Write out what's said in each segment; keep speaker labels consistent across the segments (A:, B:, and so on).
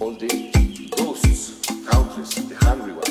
A: all the ghosts, countless, the hungry ones,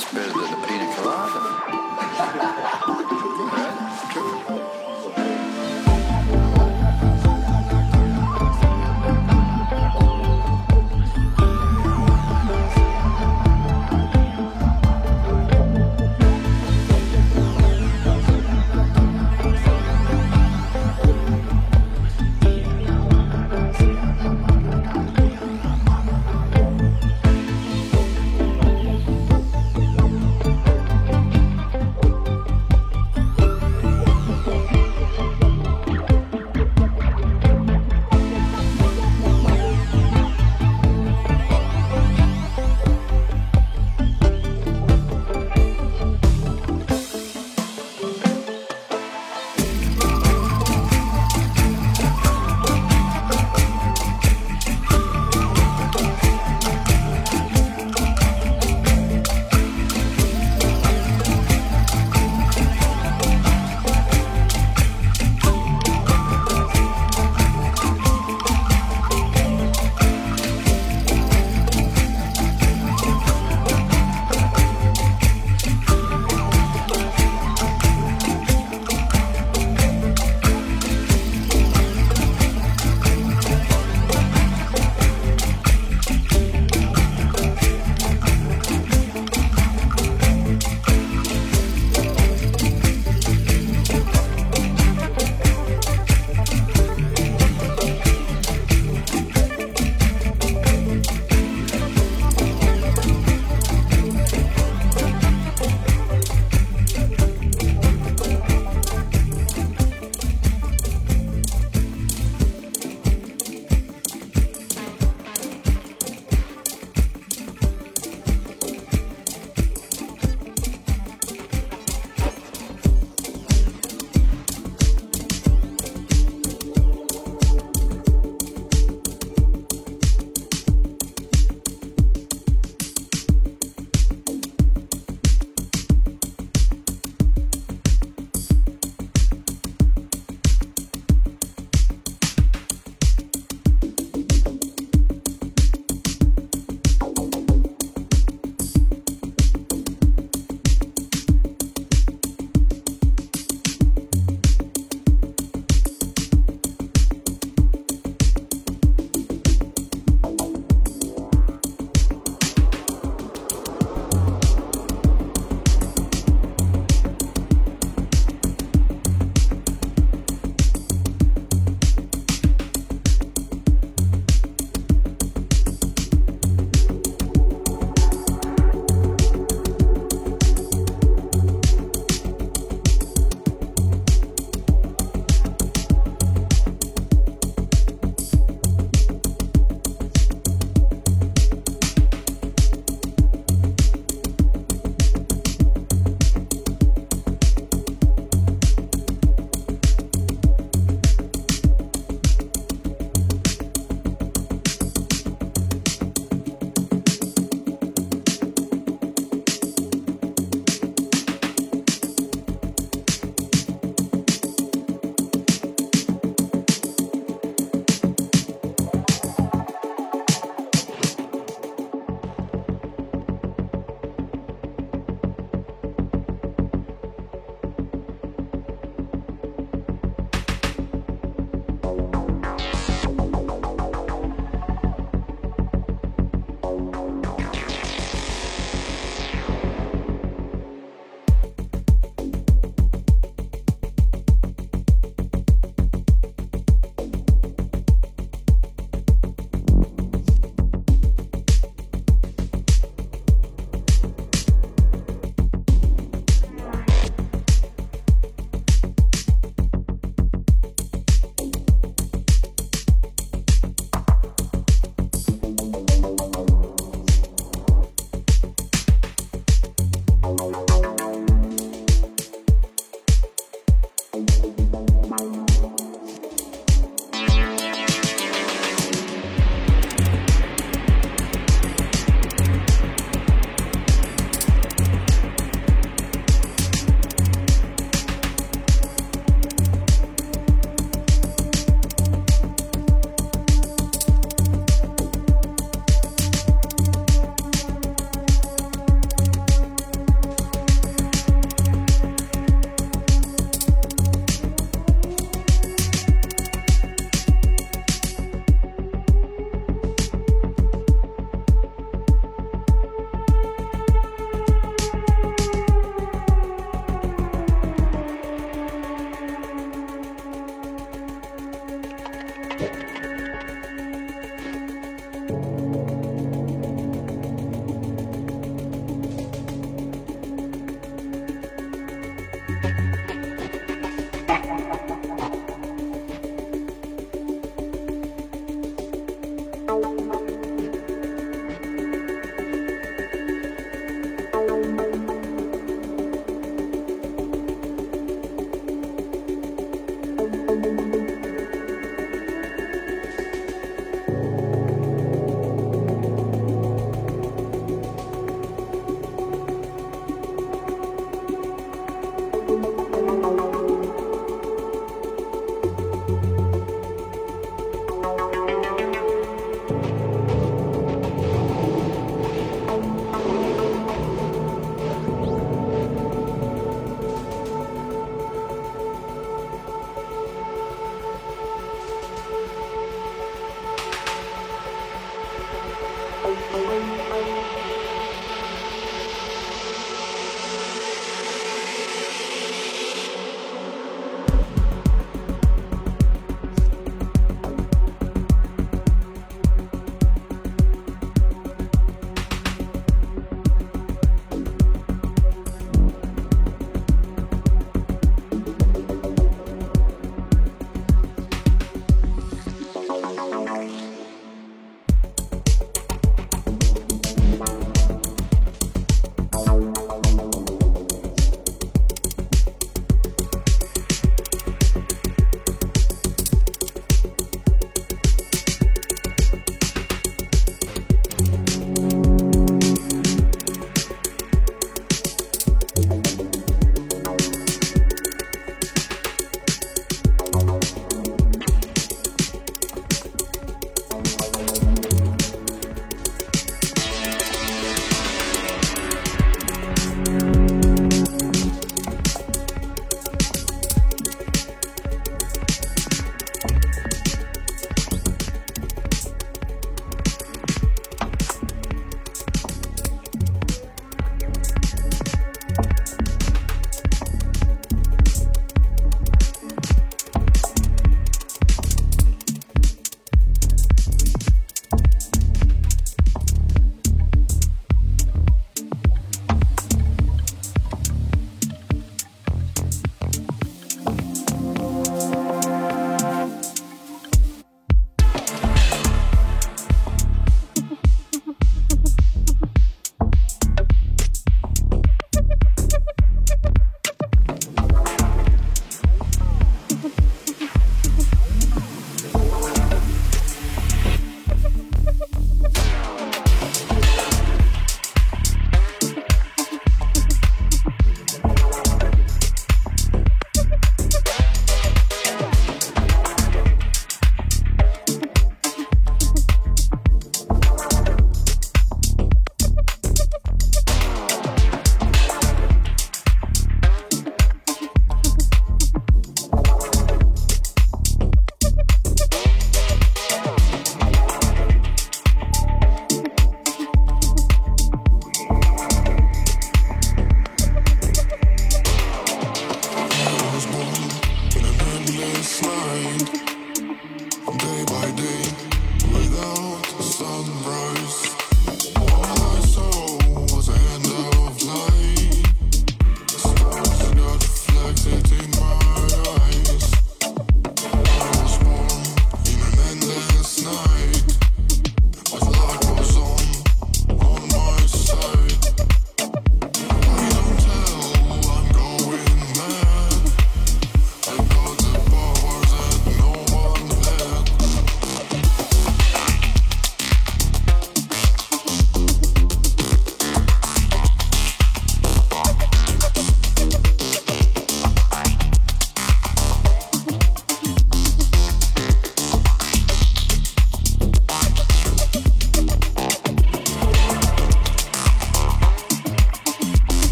A: This